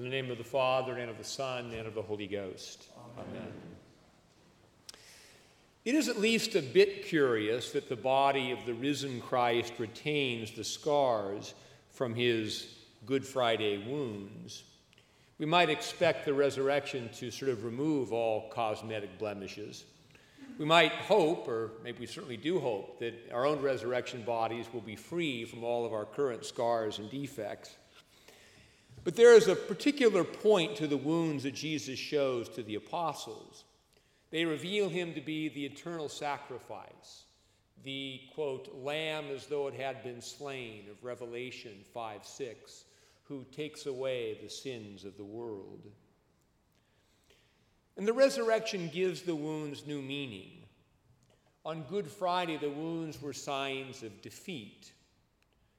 In the name of the Father, and of the Son, and of the Holy Ghost. Amen. It is at least a bit curious that the body of the risen Christ retains the scars from his Good Friday wounds. We might expect the resurrection to sort of remove all cosmetic blemishes. We might hope, or maybe we certainly do hope, that our own resurrection bodies will be free from all of our current scars and defects. But there is a particular point to the wounds that Jesus shows to the apostles. They reveal him to be the eternal sacrifice, the, quote, lamb as though it had been slain of Revelation 5 6, who takes away the sins of the world. And the resurrection gives the wounds new meaning. On Good Friday, the wounds were signs of defeat,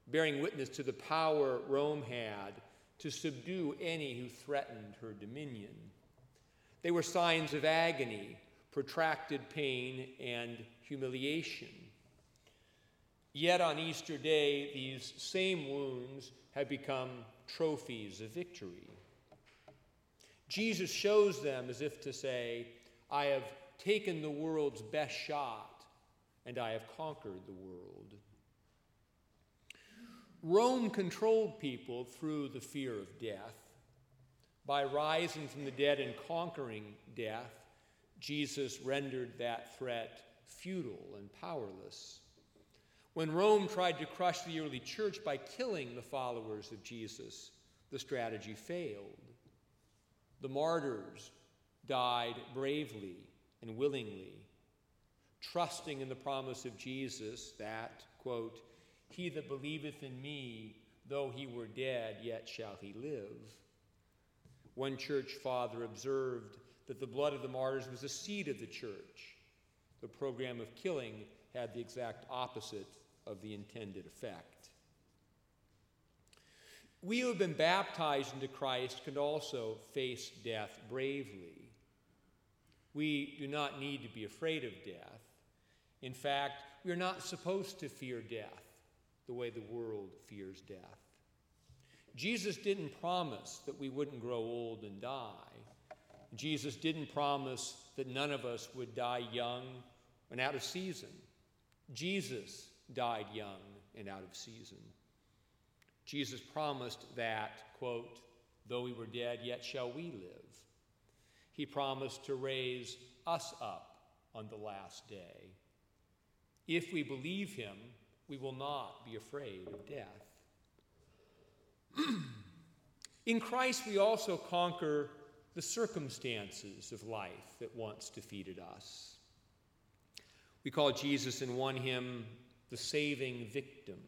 bearing witness to the power Rome had to subdue any who threatened her dominion. They were signs of agony, protracted pain, and humiliation. Yet on Easter Day, these same wounds have become trophies of victory. Jesus shows them as if to say, I have taken the world's best shot, and I have conquered the world. Rome controlled people through the fear of death. By rising from the dead and conquering death, Jesus rendered that threat futile and powerless. When Rome tried to crush the early church by killing the followers of Jesus, the strategy failed. The martyrs died bravely and willingly, trusting in the promise of Jesus that, quote, he that believeth in me, though he were dead, yet shall he live. One church father observed that the blood of the martyrs was the seed of the church. The program of killing had the exact opposite of the intended effect. We who have been baptized into Christ can also face death bravely. We do not need to be afraid of death. In fact, we are not supposed to fear death the way the world fears death. Jesus didn't promise that we wouldn't grow old and die. Jesus didn't promise that none of us would die young and out of season. Jesus died young and out of season. Jesus promised that, quote, though we were dead, yet shall we live. He promised to raise us up on the last day. If we believe him, we will not be afraid of death. In Christ, we also conquer the circumstances of life that once defeated us. We call Jesus in one hymn the saving victim.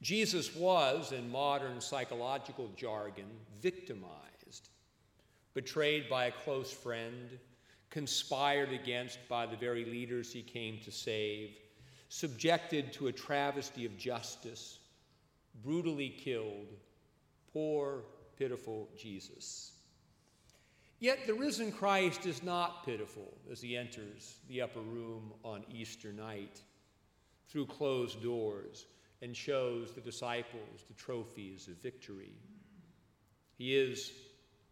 Jesus was, in modern psychological jargon, victimized, betrayed by a close friend, conspired against by the very leaders he came to save subjected to a travesty of justice, brutally killed, poor, pitiful Jesus. Yet the risen Christ is not pitiful as he enters the upper room on Easter night through closed doors and shows the disciples the trophies of victory. He is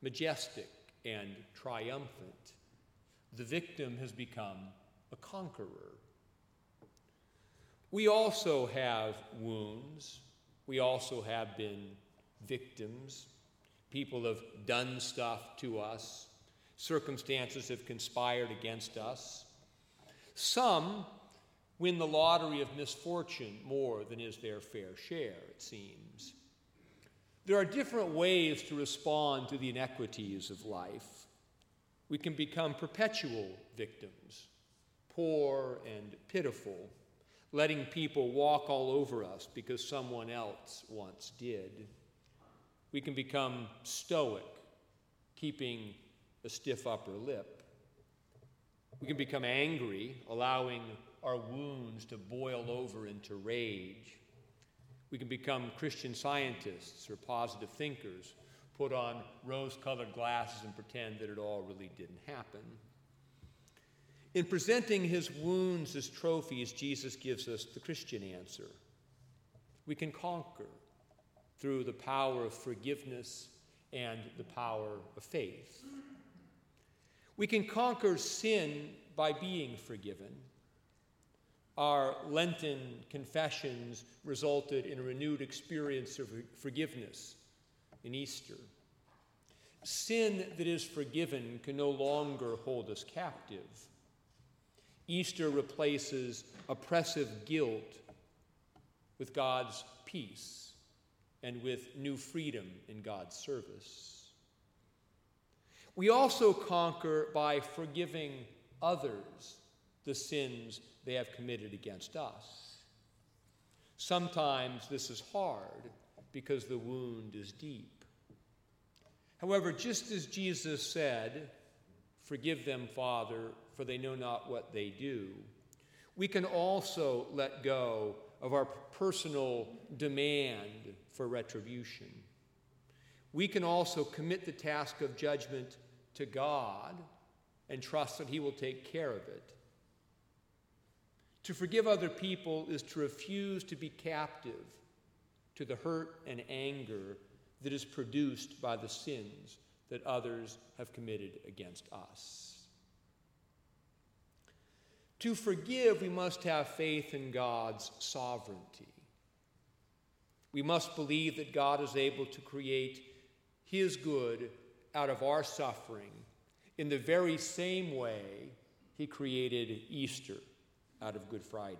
majestic and triumphant. The victim has become a conqueror. We also have wounds. We also have been victims. People have done stuff to us. Circumstances have conspired against us. Some win the lottery of misfortune more than is their fair share, it seems. There are different ways to respond to the inequities of life. We can become perpetual victims, poor and pitiful letting people walk all over us because someone else once did. We can become stoic, keeping a stiff upper lip. We can become angry, allowing our wounds to boil over into rage. We can become Christian scientists or positive thinkers, put on rose colored glasses and pretend that it all really didn't happen. In presenting his wounds as trophies, Jesus gives us the Christian answer. We can conquer through the power of forgiveness and the power of faith. We can conquer sin by being forgiven. Our Lenten confessions resulted in a renewed experience of forgiveness in Easter. Sin that is forgiven can no longer hold us captive. Easter replaces oppressive guilt with God's peace and with new freedom in God's service. We also conquer by forgiving others the sins they have committed against us. Sometimes this is hard because the wound is deep. However, just as Jesus said, Forgive them, Father, for they know not what they do, we can also let go of our personal demand for retribution. We can also commit the task of judgment to God and trust that He will take care of it. To forgive other people is to refuse to be captive to the hurt and anger that is produced by the sins that others have committed against us. To forgive, we must have faith in God's sovereignty. We must believe that God is able to create His good out of our suffering in the very same way He created Easter out of Good Friday.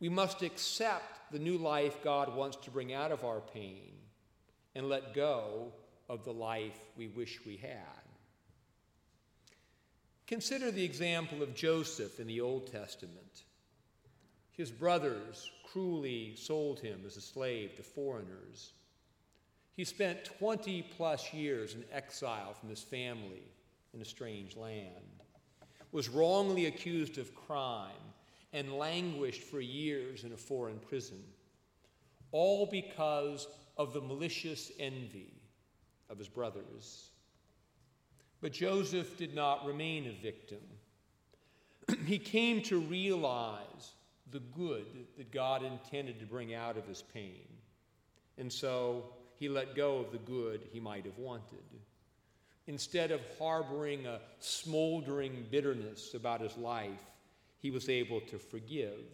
We must accept the new life God wants to bring out of our pain and let go of the life we wish we had. Consider the example of Joseph in the Old Testament. His brothers cruelly sold him as a slave to foreigners. He spent 20 plus years in exile from his family in a strange land, was wrongly accused of crime, and languished for years in a foreign prison, all because of the malicious envy of his brothers. But Joseph did not remain a victim. he came to realize the good that God intended to bring out of his pain. And so he let go of the good he might have wanted. Instead of harboring a smoldering bitterness about his life, he was able to forgive.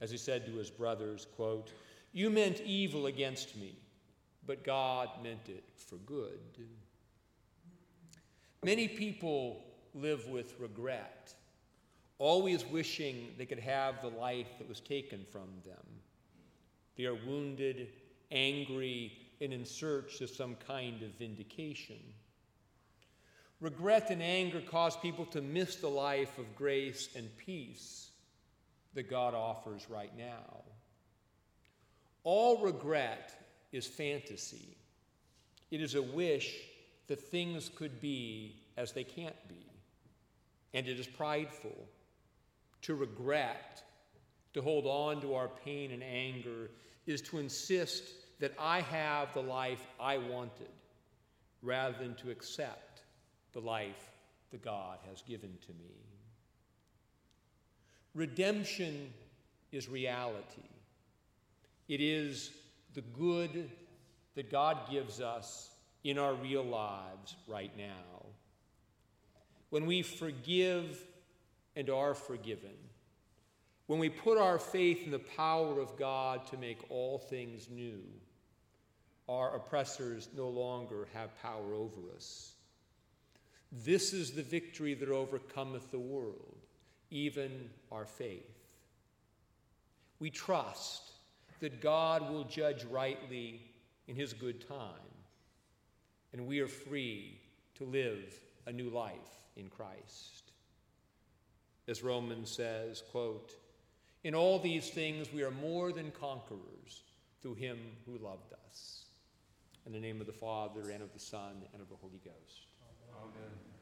As he said to his brothers, quote, You meant evil against me, but God meant it for good. Many people live with regret, always wishing they could have the life that was taken from them. They are wounded, angry, and in search of some kind of vindication. Regret and anger cause people to miss the life of grace and peace that God offers right now. All regret is fantasy, it is a wish that things could be as they can't be. And it is prideful to regret, to hold on to our pain and anger, is to insist that I have the life I wanted rather than to accept the life that God has given to me. Redemption is reality. It is the good that God gives us in our real lives right now. When we forgive and are forgiven, when we put our faith in the power of God to make all things new, our oppressors no longer have power over us. This is the victory that overcometh the world, even our faith. We trust that God will judge rightly in his good time and we are free to live a new life in Christ. As Romans says, quote, in all these things we are more than conquerors through him who loved us. In the name of the Father, and of the Son, and of the Holy Ghost. Amen.